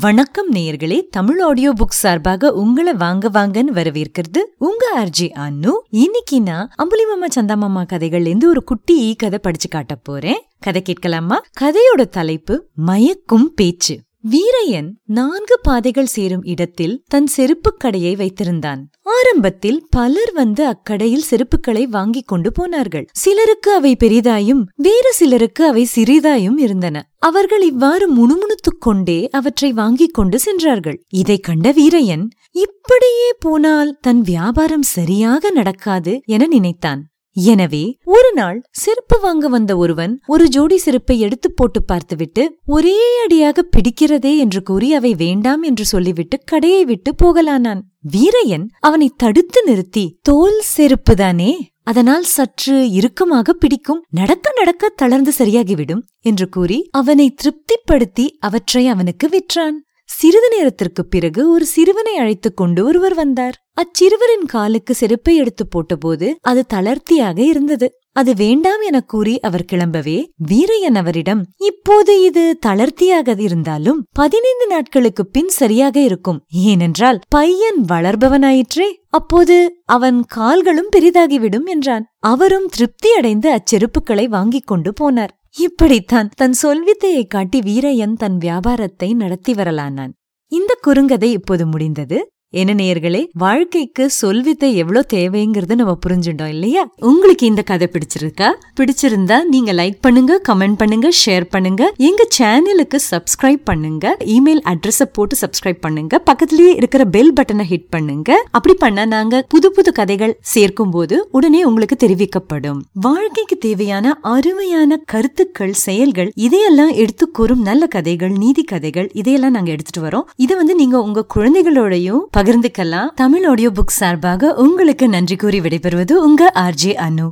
வணக்கம் நேயர்களே Tamil audio book சார்பாக உங்களை வாங்க வாங்கன்னு வரவேற்கிறது உங்க ஆர்ஜி அன்னு இன்னைக்கு நான் அம்புலி மாமா சந்தா மாமா கதைகள்ல இருந்து ஒரு குட்டி கதை படிச்சு காட்ட போறேன். கதை கேட்கலாமா? கதையோட தலைப்பு மயக்கும் பேச்சு. வீரையன் நான்கு பாதைகள் சேரும் இடத்தில் தன் செருப்புக் கடையை வைத்திருந்தான். ஆரம்பத்தில் பலர் வந்து அக்கடையில் செருப்புக்களை வாங்கிக் கொண்டு போனார்கள். சிலருக்கு அவை பெரிதாயும் வேறு சிலருக்கு அவை சிறிதாயும் இருந்தன. அவர்கள் இவ்வாறு முணுமுணுத்துக் கொண்டே அவற்றை வாங்கிக் கொண்டு சென்றார்கள். இதைக் கண்ட வீரையன் இப்படியே போனால் தன் வியாபாரம் சரியாக நடக்காது என நினைத்தான். எனவே ஒரு நாள் செருப்பு வாங்க வந்த ஒருவன் ஒரு ஜோடி செருப்பை எடுத்து போட்டு பார்த்துவிட்டு ஒரே அடியாக பிடிக்கிறதே என்று கூறி அவை வேண்டாம் என்று சொல்லிவிட்டு கடையை விட்டு போகலானான். வீரையன் அவனை தடுத்து நிறுத்தி தோல் செருப்புதானே அதனால் சற்று இறுக்கமாக பிடிக்கும் நடக்க நடக்க தளர்ந்து சரியாகிவிடும் என்று கூறி அவனை திருப்திப்படுத்தி அவற்றை அவனுக்கு விற்றான். சிறிது நேரத்திற்குப் பிறகு ஒரு சிறுவனை அழைத்துக் கொண்டு ஒருவர் வந்தார். அச்சிறுவரின் காலுக்கு செருப்பை எடுத்து போட்டபோது அது தளர்த்தியாக இருந்தது. அது வேண்டாம் எனக் கூறி அவர் கிளம்பவே வீரையன் அவரிடம் இப்போது இது தளர்த்தியாக இருந்தாலும் பதினைந்து நாட்களுக்குப் பின் சரியாக இருக்கும். ஏனென்றால் பையன் வளர்பவனாயிற்றே. அப்போது அவன் கால்களும் பெரிதாகிவிடும் என்றான். அவரும் திருப்தியடைந்து அச்செருப்புக்களை வாங்கிக் கொண்டு போனார். இப்படித்தான் தன் சொல்வித்தையை காட்டி வீரையன் தன் வியாபாரத்தை நடத்தி வரலானான். இந்த குறுங்கதை இப்போது முடிந்தது. என்ன நேயர்களே வாழ்க்கைக்கு சொல்வித்தை எவ்வளோ தேவைங்கிறது நம்ம புரிஞ்சுட்டோம் இல்லையா? உங்களுக்கு இந்த கதை பிடிச்சிருக்கா? பிடிச்சிருந்தா நீங்க லைக் பண்ணுங்க கமெண்ட் பண்ணுங்க ஷேர் பண்ணுங்க. எங்க சேனலுக்கு சப்ஸ்கிரைப் பண்ணுங்க. இமெயில் அட்ரஸ் போட்டு சப்ஸ்கிரைப் பண்ணுங்க. பக்கத்திலேயே இருக்கிற பெல் பட்டனை ஹிட் பண்ணுங்க. அப்படி பண்ணா நாங்க புது புது கதைகள் சேர்க்கும் போது உடனே உங்களுக்கு தெரிவிக்கப்படும். வாழ்க்கைக்கு தேவையான அருமையான கருத்துக்கள் செயல்கள் இதையெல்லாம் எடுத்து கூறும் நல்ல கதைகள் நீதி கதைகள் இதையெல்லாம் நாங்க எடுத்துட்டு வரோம். இதை வந்து நீங்க உங்க குழந்தைகளோடையும் பகிர்ந்துக்கலாம். தமிழ் ஆடியோ புக் சார்பாக உங்களுக்கு நன்றி கூறி விடைபெறுவது உங்க ஆர்ஜே அனு.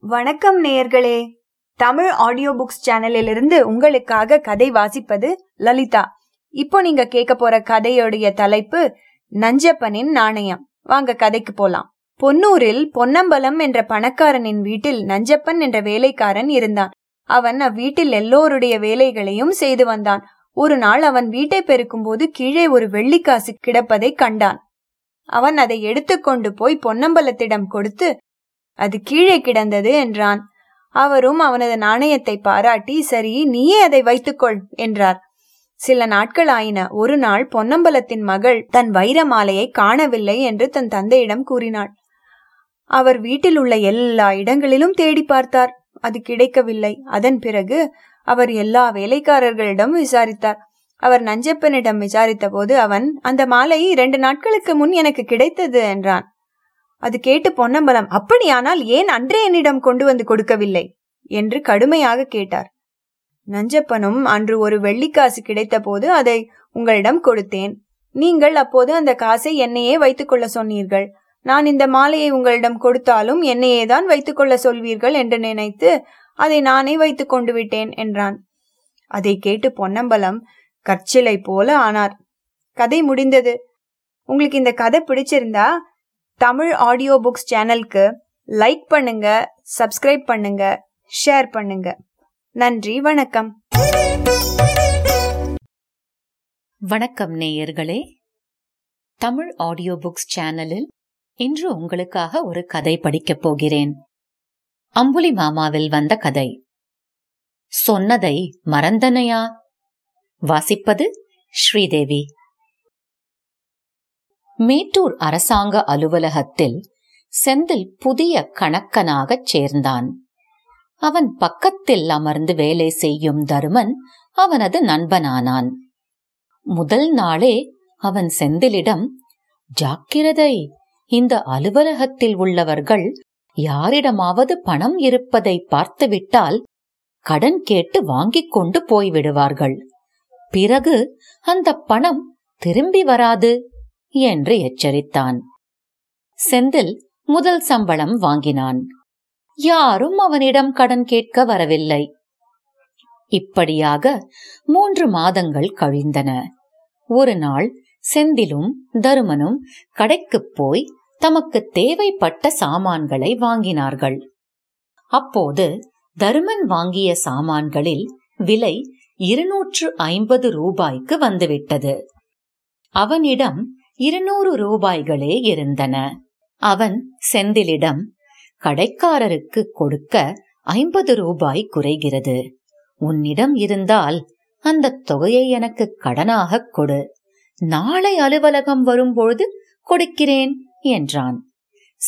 வணக்கம் நேயர்களே. தமிழ் ஆடியோ புக்ஸ் சேனலிலிருந்து உங்களுக்காக கதை வாசிப்பது லலிதா. இப்போ நீங்க கேட்க போற கதையோடைய தலைப்பு நஞ்சப்பனின் நாணயம். வாங்க கதைக்கு போலாம். பொன்னூரில் பொன்னம்பலம் என்ற பணக்காரனின் வீட்டில் நஞ்சப்பன் என்ற வேலைக்காரன் இருந்தான். அவன் அவ்வீட்டில் எல்லோருடைய வேலைகளையும் செய்து வந்தான். ஒரு நாள் அவன் வீட்டை பெருக்கும்போது கீழே ஒரு வெள்ளிக்காசு கிடப்பதை கண்டான். அவன் அதை எடுத்துக்கொண்டு போய் பொன்னம்பலத்திடம் கொடுத்து அது கீழே கிடந்தது என்றான். அவரும் அவனது நாணயத்தை பாராட்டி சரி நீயே அதை வைத்துக்கொள் என்றார். சில நாட்கள் ஆயின. ஒரு நாள் பொன்னம்பலத்தின் மகள் தன் வைர மாலையை காணவில்லை என்று தன் தந்தையிடம் கூறினாள். அவர் வீட்டில் உள்ள எல்லா இடங்களிலும் தேடி பார்த்தார். அது கிடைக்கவில்லை. அதன் பிறகு அவர் எல்லா வேலைக்காரர்களிடம் விசாரித்தார். அவர் நஞ்சப்பனிடம் விசாரித்த போது அவன் அந்த மாலை இரண்டு நாட்களுக்கு முன் எனக்கு கிடைத்தது என்றான். அது கேட்டு பொன்னம்பலம் அப்படியானால் ஏன் அன்றே என்னிடம் கொண்டு வந்து கொடுக்கவில்லை? என்று கடுமையாக கேட்டார். நஞ்சப்பனும் அன்று ஒரு வெள்ளிக்காசு கிடைத்த போது அதை உங்களிடம் கொடுத்தேன். நீங்கள் அப்போது அந்த காசை என்னையே வைத்துக் கொள்ள சொன்னீர்கள். நான் இந்த மாலையை உங்களிடம் கொடுத்தாலும் என்னையே தான் வைத்துக் கொள்ள சொல்வீர்கள் என்று நினைத்து அதை நானே வைத்துக் கொண்டு விட்டேன் என்றான். அதை கேட்டு பொன்னம்பலம் கற்சிலை போல ஆனார். கதை முடிந்தது. உங்களுக்கு இந்த கதை பிடிச்சிருந்தா தமிழ் ஆடியோ புக்ஸ் சேனலுக்கு லைக் பண்ணுங்க சப்ஸ்கிரைப் பண்ணுங்க ஷேர் பண்ணுங்க. நன்றி வணக்கம். வணக்கம் நேயர்களே. தமிழ் ஆடியோ புக்ஸ் சேனலில் இன்று உங்களுக்காக ஒரு கதை படிக்கப் போகிறேன். அம்புலி மாமாவில் வந்த கதை. சொன்னதை மறந்தனையா? வாசிப்பது ஸ்ரீதேவி. மேட்டூர் அரசாங்க அலுவலகத்தில் செந்தில் புதிய கணக்கனாகச் சேர்ந்தான். அவன் பக்கத்தில் அமர்ந்து வேலை செய்யும் தருமன் அவனது நண்பனானான். முதல் நாளே அவன் செந்திலிடம் ஜாக்கிரதை இந்த அலுவலகத்தில் உள்ளவர்கள் யாரிடமாவது பணம் இருப்பதை பார்த்துவிட்டால் கடன் கேட்டு வாங்கிக் கொண்டு போய்விடுவார்கள். பிறகு அந்த பணம் திரும்பி வராது என்று எச்சரித்தான். செந்தில் முதல் சம்பளம் வாங்கினான். யாரும் அவனிடம் கடன் கேட்க வரவில்லை. இப்படியாக மூன்று மாதங்கள் கழிந்தன. ஒரு நாள் செந்திலும் தருமனும் கடைக்குப் போய் தமக்கு தேவைப்பட்ட சாமான்களை வாங்கினார்கள். அப்போது தருமன் வாங்கிய சாமான்களில் விலை இருநூற்று ஐம்பது ரூபாய்க்கு வந்துவிட்டது. அவனிடம் இருநூறு ரூபாய்களே இருந்தன. அவன் செந்திலிடம் கடைக்காரருக்கு கொடுக்க ஐம்பது ரூபாய் குறைகிறது. உன்னிடம் இருந்தால் அந்த தொகையை எனக்கு கடனாகக் கொடு. நாளை அலுவலகம் வரும்பொழுது கொடுக்கிறேன். என்றான்.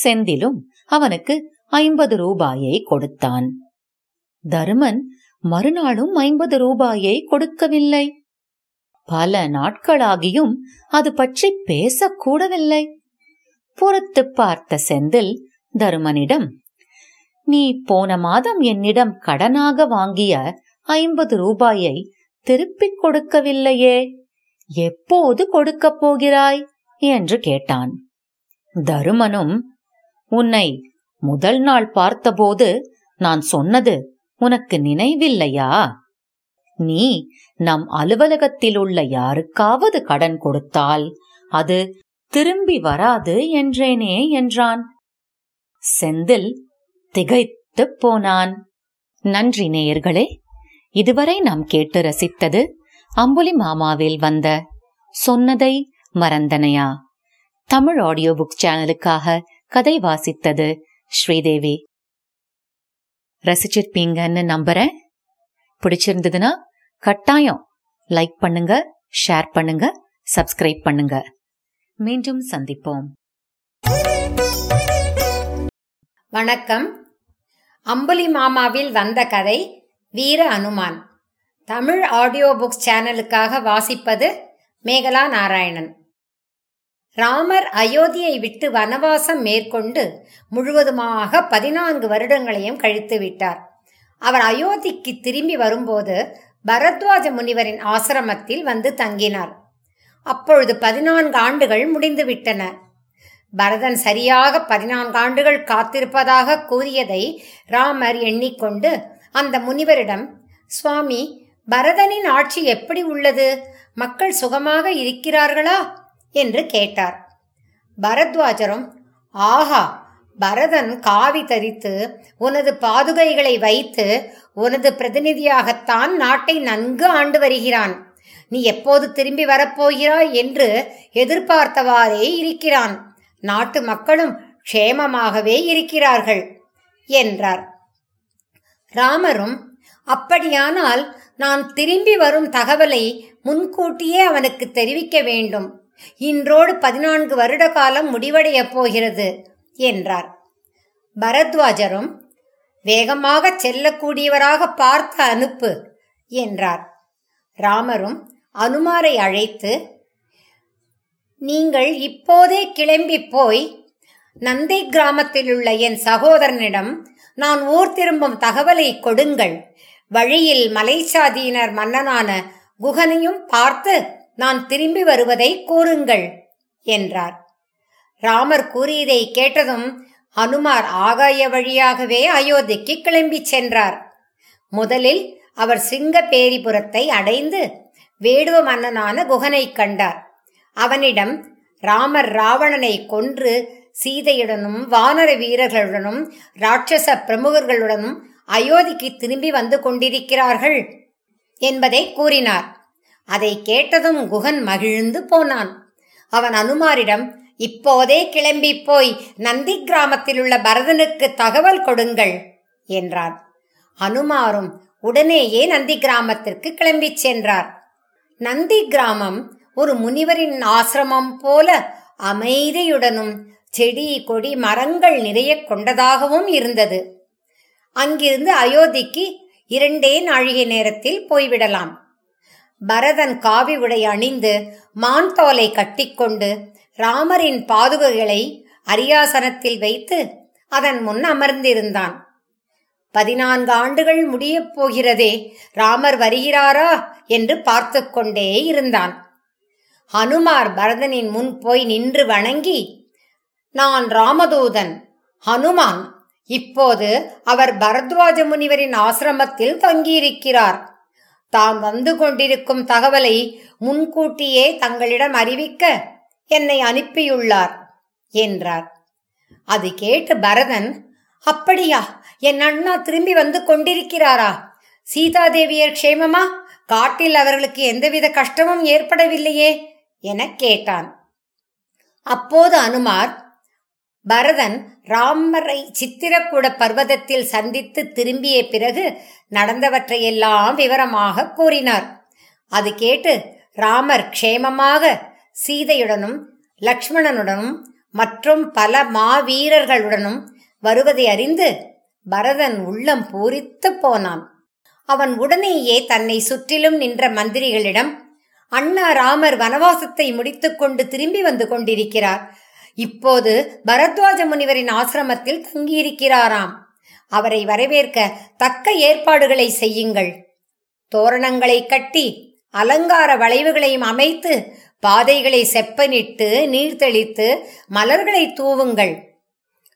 செந்திலும் அவனுக்கு ஐம்பது ரூபாயை கொடுத்தான். தருமன் மறுநாளும் ஐம்பது ரூபாயை கொடுக்கவில்லை. பல நாட்களாகியும் அது பற்றி பேசக்கூடவில்லை. புறத்து பார்த்த செந்தில் தருமனிடம் நீ போன மாதம் என்னிடம் கடனாக வாங்கிய ஐம்பது ரூபாயை திருப்பிக் கொடுக்கவில்லையே. எப்போது கொடுக்கப் போகிறாய்? என்று கேட்டான். தருமனும் உன்னை முதல் நாள் பார்த்தபோது நான் சொன்னது உனக்கு நினைவில்லையா? நீ நம் அலுவலகத்தில் உள்ள யாருக்காவது கடன் கொடுத்தால் அது திரும்பி வராது என்றேனே என்றான். செந்தில் திகைத்துப் போனான். நன்றி நேயர்களே இதுவரை நாம் கேட்டு ரசித்தது அம்புலி மாமாவில் வந்த சொன்னதை மறந்தனையா? தமிழ் ஆடியோ புக் சேனலுக்காக கதை வாசித்தது ஸ்ரீதேவி. ரசிச்சிருப்பீங்கன்னு நம்புறேன். பிடிச்சிருந்ததுன்னா கட்டாயம் லைக் பண்ணுங்க ஷேர் பண்ணுங்க சப்ஸ்கிரைப் பண்ணுங்க. மீண்டும் சந்திப்போம். வணக்கம். அம்புலி மாமாவில் வந்த கதை வீர அனுமான். தமிழ் ஆடியோ புக்ஸ் சேனலுக்காக வாசிப்பது மேகலா நாராயணன். ராமர் அயோத்தியை விட்டு வனவாசம் மேற்கொண்டு முழுவதுமாக பதினான்கு வருடங்களையும் கழித்து விட்டார். அவர் அயோத்திக்கு திரும்பி வரும்போது பரத்வாஜ முனிவரின் ஆசிரமத்தில் வந்து தங்கினார். அப்பொழுது பதினான்கு ஆண்டுகள் முடிந்துவிட்டன பரதன் சரியாக பதினான்கு ஆண்டுகள் காத்திருப்பதாக கூறியதை ராமர் எண்ணிக்கொண்டு அந்த முனிவரிடம் சுவாமி பரதனின் ஆட்சி எப்படி உள்ளது? மக்கள் சுகமாக இருக்கிறார்களா? என்று கேட்டார். பரத்வாஜரும் ஆஹா பரதன் காவி தரித்து உனது பாதுகைகளை வைத்து உனது பிரதிநிதியாகத்தான் நாட்டை நன்கு ஆண்டு வருகிறான். நீ எப்போது திரும்பி வரப்போகிறாய் என்று எதிர்பார்த்தவாறே இருக்கிறான். நாட்டு மக்களும் க்ஷேமமாகவே இருக்கிறார்கள் என்றார். ராமரும் அப்படியானால் நான் திரும்பி வரும் தகவலை முன்கூட்டியே அவனுக்கு தெரிவிக்க வேண்டும். இன்றோடு பதினான்கு வருட காலம் முடிவடையப் போகிறது என்றார். பரத்வாஜரும் வேகமாக செல்லக்கூடியவராக பார்த்து அனுப்பு என்றார். ராமரும் அனுமாரை அழைத்து நீங்கள் இப்போதே கிளம்பி போய் நந்தை கிராமத்தில் உள்ள என் சகோதரனிடம் நான் ஊர் திரும்பும் தகவலை கொடுங்கள். வழியில் மலைச்சாதியினர் மன்னனான குகனையும் பார்த்து நான் திரும்பி வருவதை கூறுங்கள் என்றார். ராமர் கூறியதை கேட்டதும் அனுமார் ஆகாய வழியாகவே அயோத்திக்கு கிளம்பிச் சென்றார். முதலில் அவர் சிங்கப்பேரிபுரத்தை அடைந்து வேடுவ மன்னனான குகனை கண்டார். அவனிடம் ராமர் ராவணனை கொன்று சீதையுடனும் வானர வீரர்களுடனும் ராட்சச பிரமுகர்களுடனும் அயோத்திக்கு திரும்பி வந்து கொண்டிருக்கிறார்கள் என்பதை கூறினார். அதை கேட்டதும் குகன் மகிழ்ந்து போனான். அவன் அனுமாரிடம் இப்போதே கிளம்பி போய் நந்தி கிராமத்தில் உள்ள பரதனுக்கு தகவல் கொடுங்கள் என்றான். அனுமாரும் உடனேயே நந்தி கிராமத்திற்கு கிளம்பிச் சென்றார். நந்தி கிராமம் ஒரு முனிவரின் ஆசிரமம் போல அமைதியுடனும் செடி கொடி மரங்கள் நிறைய கொண்டதாகவும் இருந்தது. அங்கிருந்து அயோத்திக்கு இரண்டே நாழிகை நேரத்தில் போய்விடலாம். பரதன் காவி உடை அணிந்து மான் தோலை கட்டிக்கொண்டு ராமரின் பாதுகைகளை அரியாசனத்தில் வைத்து அதன் முன் அமர்ந்திருந்தான். பதினான்கு ஆண்டுகள் முடியப் போகிறதே ராமர் வருகிறாரா என்று பார்த்து கொண்டே இருந்தான். ஹனுமார் பரதனின் முன் போய் நின்று வணங்கி நான் ராமதூதன் ஹனுமான் இப்போது அவர் பரத்வாஜ முனிவரின் ஆசிரமத்தில் தங்கியிருக்கிறார். தாம் வந்து கொண்டிருக்கும் தகவலை முன்கூட்டியே தங்களிடம் அறிவிக்க என்னை அனுப்பியுள்ளார் என்றார். அது கேட்டு பரதன் அப்படியா என் அண்ணா திரும்பி வந்து கொண்டிருக்கிறாரா? சீதாதேவியர் க்ஷேமமா? காட்டில் அவர்களுக்கு எந்தவித கஷ்டமும் ஏற்படவில்லையே? என கேட்டான். அப்போது அனுமார் பரதன் ராமரை சித்திரக்கூட பர்வதத்தில் சந்தித்து திரும்பிய பிறகு நடந்தவற்றையெல்லாம் விவரமாக கூறினார். அது கேட்டு ராமர் க்ஷேமமாக சீதையுடனும் லக்ஷ்மணனுடனும் மற்றும் பல மாவீரர்களுடனும் வருவதை அறிந்து பரதன் உள்ளம் பூரித்து போனான். அவன் உடனேயே தன்னை சுற்றிலும் நின்ற மந்திரிகளிடம் அண்ணா ராமர் வனவாசத்தை முடித்துக்கொண்டு திரும்பி வந்து கொண்டிருக்கிறார். இப்போது பரத்வாஜ முனிவரின் ஆசிரமத்தில் தங்கியிருக்கிறாராம். அவரை வரவேற்க தக்க ஏற்பாடுகளை செய்யுங்கள். தோரணங்களை கட்டி அலங்கார வளைவுகளையும் அமைத்து பாதைகளை செப்பனிட்டு நீர் தெளித்து மலர்களை தூவுங்கள்.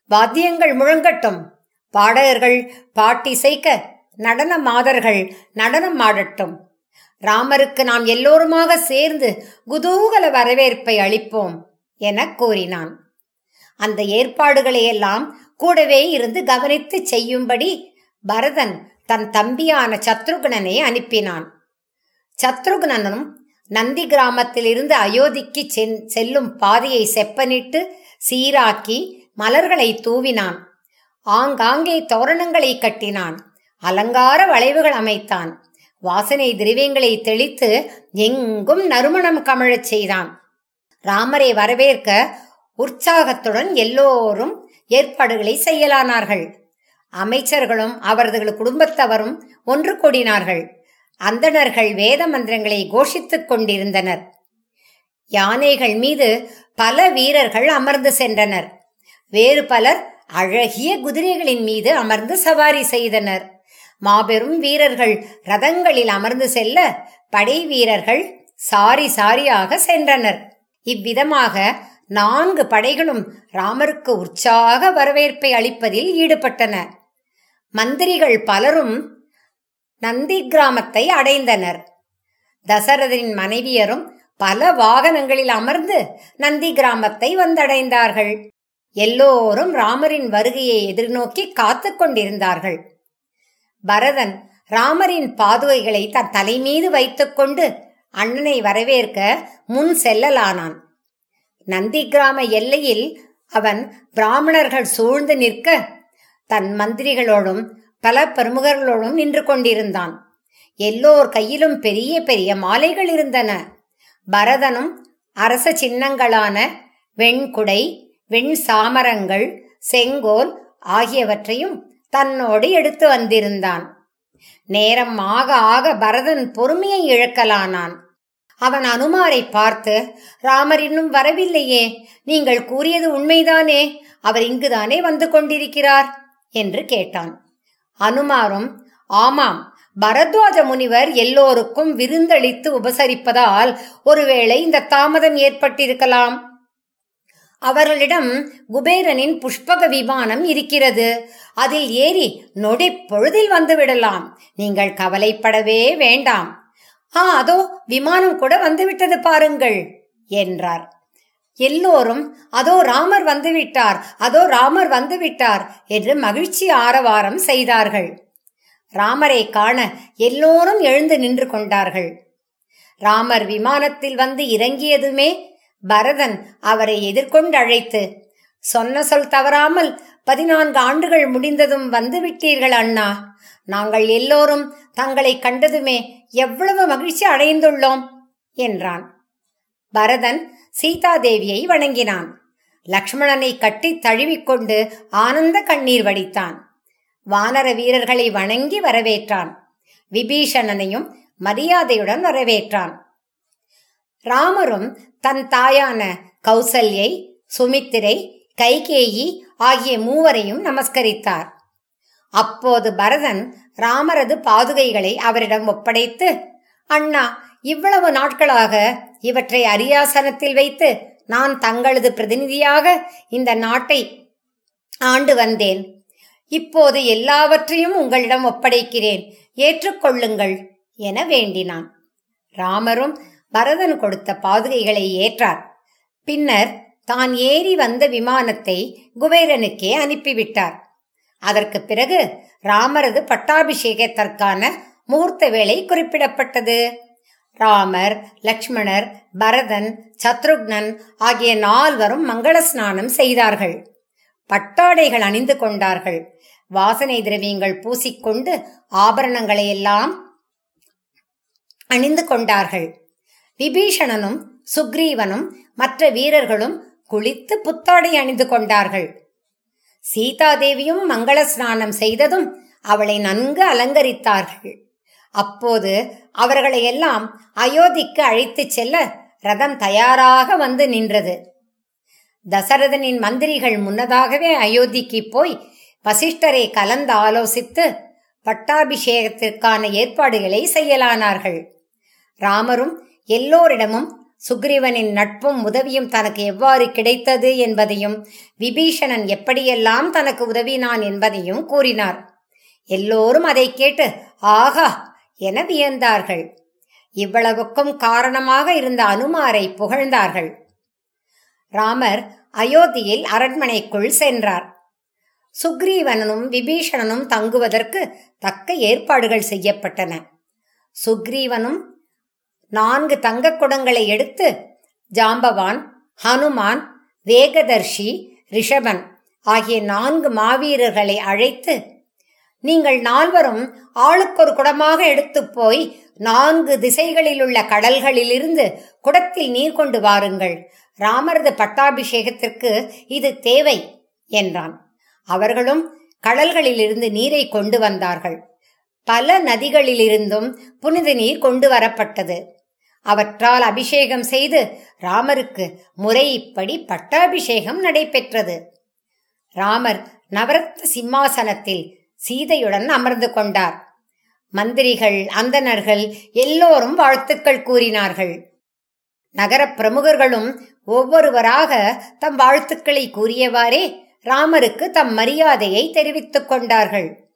வாத்தியங்கள் முழங்கட்டும். பாடகர்கள் பாட்டிசைக்க நடன மாதர்கள் நடனம் ஆடட்டும். ராமருக்கு நாம் எல்லோருமாக சேர்ந்து குதூகல வரவேற்பை அளிப்போம். என கூறினான். அந்த ஏற்பாடுகளை எல்லாம் கூடவே இருந்து கவனித்து செய்யும்படி பரதன் தன் தம்பியான சத்ருகுணனை அனுப்பினான். சத்ருகுணனும் நந்தி கிராமத்திலிருந்து அயோத்திக்கு செல்லும் பாதையை செப்பனிட்டு சீராக்கி மலர்களை தூவினான். ஆங்காங்கே தோரணங்களை கட்டினான். அலங்கார வளைவுகள் அமைத்தான். வாசனை திரவியங்களை தெளித்து எங்கும் நறுமணம் கமழச் செய்தான். ராமரை வரவேற்க உற்சாகத்துடன் எல்லோரும் ஏற்பாடுகளை செய்யலானார்கள். அமைச்சர்களும் அவரது குடும்பத்தவரும் ஒன்று கூடினார்கள். அந்தணர்கள் வேத மந்திரங்களை கோஷித்துக் கொண்டிருந்தனர். யானைகள் மீது பல வீரர்கள் அமர்ந்து சென்றனர். வேறு பலர் அழகிய குதிரைகளின் மீது அமர்ந்து சவாரி செய்தனர். மாபெரும் வீரர்கள் ரதங்களில் அமர்ந்து செல்ல படை வீரர்கள் சாரி சாரியாக சென்றனர். இவ்விதமாக நான்கு படைகளும் ராமருக்கு உற்சாக வரவேற்பை அளிப்பதில் ஈடுபட்டன. மந்திரிகள் பலரும் நந்தி கிராமத்தை அடைந்தனர். தசரதனின் மனைவியரும் பல வாகனங்களில் அமர்ந்து நந்தி கிராமத்தை வந்தடைந்தார்கள். எல்லோரும் ராமரின் வருகையை எதிர்நோக்கி காத்து கொண்டிருந்தார்கள். பரதன் ராமரின் பாதுகைகளை தன் தலைமீது வைத்துக்கொண்டு அண்ணனை வரவேற்க முன் செல்லலானான். நந்தி கிராம எல்லையில் அவன் பிராமணர்கள் சூழ்ந்து நிற்க தன் மந்திரிகளோடும் பல பிரமுகர்களோடும் நின்று கொண்டிருந்தான். எல்லோர் கையிலும் பெரிய பெரிய மாலைகள் இருந்தன. பரதனும் அரச சின்னங்களான வெண்குடை வெண் சாமரங்கள் செங்கோல் ஆகியவற்றையும் தன்னோடு எடுத்து வந்திருந்தான். நேரம் ஆக ஆக பரதன் பொறுமையை இழக்கலானான். அவன் அனுமாரை பார்த்து ராமர் இன்னும் வரவில்லையே. நீங்கள் கூறியது உண்மைதானே. அவர் இங்குதானே வந்து கொண்டிருக்கிறார்? என்று கேட்டான். அனுமாரும் ஆமாம். பரத்வாஜ முனிவர் எல்லோருக்கும் விருந்தளித்து உபசரிப்பதால் ஒருவேளை இந்த தாமதம் ஏற்பட்டிருக்கலாம். அவர்களிடம் குபேரனின் புஷ்பக விமானம் இருக்கிறது. அதில் ஏறி நொடி பொழுதில் வந்துவிடலாம் நீங்கள் கவலைப்படவே வேண்டாம். ஆ அதோ விமானம் கூட வந்துவிட்டது பாருங்கள் என்றார். எல்லோரும் அதோ ராமர் வந்துவிட்டார் அதோ ராமர் வந்துவிட்டார் என்று மகிழ்ச்சி ஆரவாரம் செய்தார்கள். ராமரை காண எல்லோரும் எழுந்து நின்று கொண்டார்கள். ராமர் விமானத்தில் வந்து இறங்கியதுமே பரதன் அவரை எதிர்கொண்டு அழைத்து சொன்ன சொல் தவறாமல் பதினான்கு ஆண்டுகள் முடிந்ததும் வந்து விட்டீர்கள் அண்ணா. நாங்கள் எல்லோரும் தங்களை கண்டதுமே எவ்வளவு மகிழ்ச்சி அடைந்துள்ளோம் என்றான். பரதன் சீதாதேவியை வணங்கினான். லக்ஷ்மணனை கட்டி தழுவிக்கொண்டு ஆனந்த கண்ணீர் வடித்தான். வானர வீரர்களை வணங்கி வரவேற்றான். விபீஷணனையும் மரியாதையுடன் வரவேற்றான். ராமரும் தன் தாயான கௌசல்யை சுமித்திரை கைகேயி ஆகிய மூவரையும் நமஸ்கரித்தார். அப்போது பரதன் ராமரது பாதுகைகளை அவரிடம் ஒப்படைத்து அண்ணா இவ்வளவு நாட்களாக இவற்றை அரியாசனத்தில் வைத்து நான் தங்களது பிரதிநிதியாக இந்த நாட்டை ஆண்டு வந்தேன். இப்போது எல்லாவற்றையும் உங்களிடம் ஒப்படைக்கிறேன். ஏற்றுக்கொள்ளுங்கள் என வேண்டினான். ராமரும் பரதன் கொடுத்த பாதுகைகளை ஏற்றார். பின்னர் தான் ஏறி வந்த விமானத்தை குபேரனுக்கே அனுப்பிவிட்டார். அதற்கு பிறகு ராமரது பட்டாபிஷேகத்திற்கான முகூர்த்த வேளை குறிப்பிடப்பட்டது. ராமர் லக்ஷ்மணர் பரதன் சத்ருக்னன் ஆகிய நால்வரும் மங்கள ஸ்நானம் செய்தார்கள். பட்டாடைகள் அணிந்து கொண்டார்கள். வாசனை திரவியங்கள் பூசிக்கொண்டு ஆபரணங்களை எல்லாம் அணிந்து கொண்டார்கள். விபீஷணனும் சுக்ரீவனும் மற்ற வீரர்களும் குளித்து புத்தாடை அணிந்து கொண்டார்கள். சீதாதேவியும் மங்கள ஸ்நானம் செய்ததும் அவளை நன்கு அலங்கரித்தார்கள். அப்போது அவர்களை எல்லாம் அயோத்திக்கு அழைத்துச் செல்ல ரதம் தயாராக வந்து நின்றது. தசரதனின் மந்திரிகள் முன்னதாகவே அயோத்திக்கு போய் வசிஷ்டரை கலந்து ஆலோசித்து பட்டாபிஷேகத்திற்கான ஏற்பாடுகளை செய்யலானார்கள். ராமரும் எல்லோரிடமும் சுக்ரீவனின் நட்பும் உதவியும் தனக்கு எவ்வாறு கிடைத்தது என்பதையும் விபீஷணன் எப்படியெல்லாம் தனக்கு உதவினான் என்பதையும் கூறினார். எல்லோரும் அதை கேட்டு ஆகா! என வியந்தார்கள். இவ்வளவுக்கும் காரணமாக இருந்த அனுமாரை புகழ்ந்தார்கள். ராமர் அயோத்தியில் அரண்மனைக்குள் சென்றார். சுக்ரீவனும் விபீஷணனும் தங்குவதற்கு தக்க ஏற்பாடுகள் செய்யப்பட்டன. சுக்ரீவனும் நான்கு தங்கக் குடங்களை எடுத்து ஜாம்பவான் ஹனுமான் வேகதர்ஷி ரிஷபன் ஆகிய நான்கு மாவீரர்களை அழைத்து நீங்கள் நால்வரும் ஆளுக்கொரு குடமாக எடுத்துப் போய் நான்கு திசைகளில் உள்ள கடல்களிலிருந்து குடத்தில் நீர் கொண்டு வாருங்கள். ராமரது பட்டாபிஷேகத்திற்கு இது தேவை என்றான். அவர்களும் கடல்களிலிருந்து நீரை கொண்டு வந்தார்கள். பல நதிகளிலிருந்தும் புனித நீர் கொண்டு வரப்பட்டது. அவற்றால் அபிஷேகம் செய்து ராமருக்கு முறைப்படி பட்டாபிஷேகம் நடைபெற்றது. ராமர் நவரத்ன சிம்மாசனத்தில் சீதையுடன் அமர்ந்து கொண்டார். மந்திரிகள் அந்தணர்கள் எல்லோரும் வாழ்த்துக்கள் கூறினார்கள். நகரப் பிரமுகர்களும் ஒவ்வொருவராக தம் வாழ்த்துக்களை கூறியவாறே ராமருக்கு தம் மரியாதையை தெரிவித்துக் கொண்டார்கள்.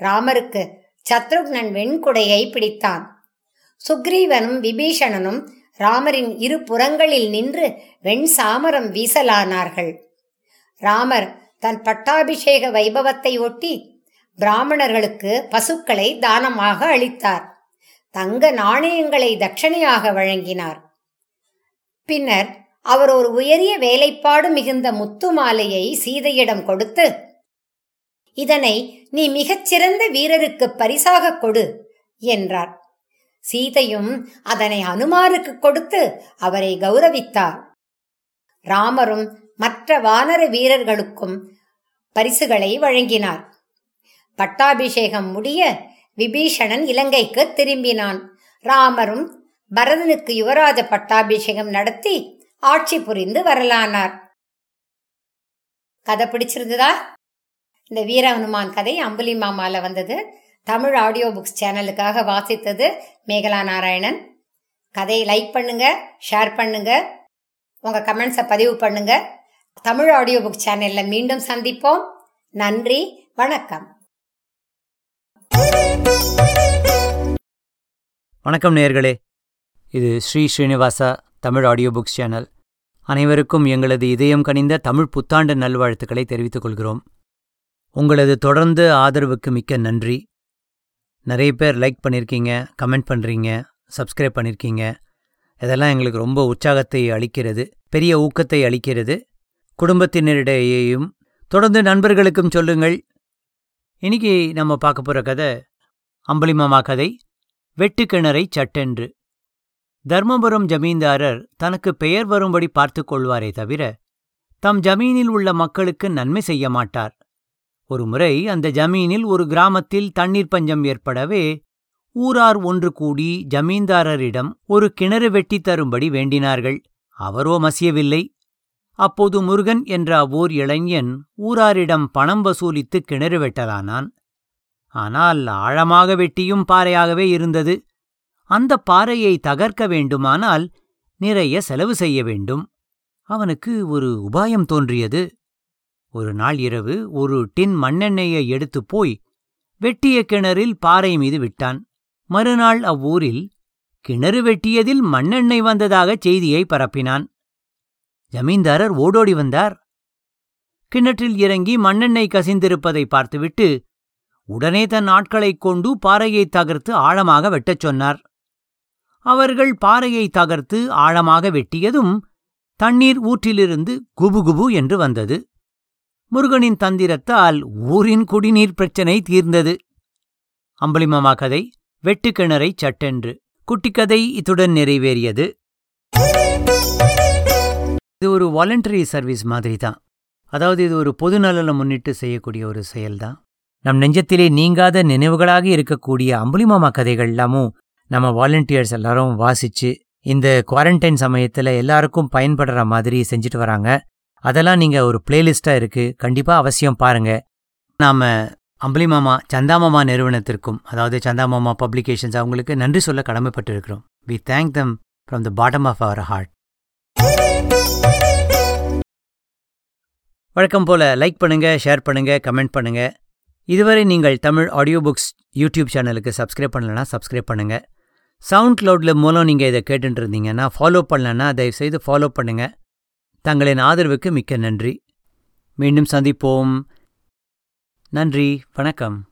ராமருக்கு சத்ருக்னன் வெண்குடையை பிடித்தான். சுக்ரீவனும் விபீஷணனும் ராமரின் இரு புறங்களில் நின்று வெண் சாமரம் வீசலானார்கள். ராமர் தன் பட்டாபிஷேக வைபவத்தை ஒட்டி பிராமணர்களுக்கு பசுக்களை தானமாக அளித்தார். தங்க நாணயங்களை தட்சணையாக வழங்கினார். பின்னர் அவர் ஒரு உயரிய வேலைப்பாடு மிகுந்த முத்து மாலையை சீதையிடம் கொடுத்து இதனை நீ மிகச்சிறந்த வீரருக்கு பரிசாக கொடு என்றார். சீதையும் அதனை அனுமாருக்கு கொடுத்து அவரை கௌரவித்தார். ராமரும் மற்ற வானர வீரர்களுக்கும் பரிசுகளை வழங்கினார். பட்டாபிஷேகம் முடிய விபீஷணன் இலங்கைக்கு திரும்பினான். ராமரும் பரதனுக்கு யுவராஜ பட்டாபிஷேகம் நடத்தி ஆட்சி புரிந்து வரலானார். கதை பிடிச்சிருந்ததா? இந்த வீர கதை அம்புலி மாமால வந்தது. தமிழ் ஆடியோ புக்ஸ் சேனலுக்காக வாசித்தது மேகலா நாராயணன். கதையை லைக் பண்ணுங்க ஷேர் பண்ணுங்க உங்க கமெண்ட்ஸை பதிவு பண்ணுங்க. தமிழ் ஆடியோ புக் சேனல்ல மீண்டும் சந்திப்போம். நன்றி வணக்கம். வணக்கம் நேர்களே இது Sri Srinivasa Tamil audio books channel அனைவருக்கும் எங்களது இதயம் கனிந்த தமிழ் புத்தாண்டு நல்வாழ்த்துக்களை தெரிவித்துக் கொள்கிறோம். உங்களது தொடர்ந்து ஆதரவுக்கு மிக்க நன்றி. நிறைய பேர் லைக் பண்ணியிருக்கீங்க கமெண்ட் பண்ணுறீங்க சப்ஸ்கிரைப் பண்ணியிருக்கீங்க இதெல்லாம் எங்களுக்கு ரொம்ப உற்சாகத்தை அளிக்கிறது பெரிய ஊக்கத்தை அளிக்கிறது. குடும்பத்தினரிடையேயும் தொடர்ந்து நண்பர்களுக்கும் சொல்லுங்கள். இன்னைக்கு நம்ம பார்க்க போகிற கதை அம்பளிமாமா கதை வெட்டுக்கிணறை சட்டென்று. தர்மபுரம் ஜமீன்தாரர் தனக்கு பெயர் வரும்படி பார்த்துக் கொள்வாரே தவிர தம் ஜமீனில் உள்ள மக்களுக்கு நன்மை செய்ய மாட்டார். ஒருமுறை அந்த ஜமீனில் ஒரு கிராமத்தில் தண்ணீர் பஞ்சம் ஏற்படவே ஊரார் ஒன்று கூடி ஜமீன்தாரரிடம் ஒரு கிணறு வெட்டித் தரும்படி வேண்டினார்கள். அவரோ மசியவில்லை. அப்போது முருகன் என்ற அவ்வூர் இளைஞன் ஊராரிடம் பணம் வசூலித்து கிணறு வெட்டலானான். ஆனால் ஆழமாக வெட்டியும் பாறையாகவே இருந்தது. அந்த பாறையை தகர்க்க வேண்டுமானால் நிறைய செலவு செய்ய வேண்டும். அவனுக்கு ஒரு உபாயம் தோன்றியது. ஒரு நாள் இரவு ஒரு டின் மண்ணெண்ணெயை எடுத்துப் போய் வெட்டிய கிணறில் பாறை மீது விட்டான். மறுநாள் அவ்வூரில் கிணறு வெட்டியதில் மண்ணெண்ணெய் வந்ததாகச் செய்தியை பரப்பினான். ஜமீன்தாரர் ஓடோடி வந்தார். கிணற்றில் இறங்கி மண்ணெண்ணெய் கசிந்திருப்பதை பார்த்துவிட்டு உடனே தன் ஆட்களைக் கொண்டு பாறையை தகர்த்து ஆழமாக வெட்டச் சொன்னார். அவர்கள் பாறையை தகர்த்து ஆழமாக வெட்டியதும் தண்ணீர் ஊற்றிலிருந்து குபுகுபு என்று வந்தது. முருகனின் தந்திரத்தால் ஊரின் குடிநீர் பிரச்சனை தீர்ந்தது. அம்புலிமாமா கதை வெட்டுக்கிணறை சட்டென்று. குட்டிக்கதை இத்துடன் நிறைவேறியது. இது ஒரு வாலண்டரி சர்வீஸ் மாதிரி தான் அதாவது இது ஒரு பொது நலனை முன்னிட்டு செய்யக்கூடிய ஒரு செயல்தான். நம் நெஞ்சத்திலே நீங்காத நினைவுகளாக இருக்கக்கூடிய அம்புலிமாமா கதைகள் எல்லாமும் நம்ம வாலண்டியர்ஸ் எல்லாரும் வாசிச்சு இந்த குவாரண்டைன் சமயத்தில் எல்லாருக்கும் பயன்படுற மாதிரி செஞ்சுட்டு வராங்க. அதெல்லாம் நீங்கள் ஒரு பிளேலிஸ்ட்டாக இருக்குது கண்டிப்பாக அவசியம் பாருங்கள் பாருங்க மாமா சந்தா சந்தாமாமா நிறுவனத்திற்கும் அதாவது சந்தாமாமா பப்ளிகேஷன்ஸ் அவங்களுக்கு நன்றி சொல்ல கடமைப்பட்டிருக்கிறோம். We thank them from the bottom of our heart வழக்கம் போல் லைக் பண்ணுங்கள் ஷேர் பண்ணுங்கள் கமெண்ட் பண்ணுங்கள் இதுவரை நீங்கள் தமிழ் ஆடியோ புக்ஸ் யூடியூப் சேனலுக்கு சப்ஸ்கிரைப் பண்ணலன்னா சப்ஸ்கிரைப் பண்ணுங்கள் சவுண்ட் கிளவுடில் மூலம் நீங்கள் இதை கேட்டுட்டு இருந்தீங்கன்னா ஃபாலோ பண்ணலன்னா தயவுசெய்து ஃபாலோ பண்ணுங்கள் தங்களின் ஆதரவுக்கு மிக்க நன்றி. மீண்டும் சந்திப்போம். நன்றி. வணக்கம்.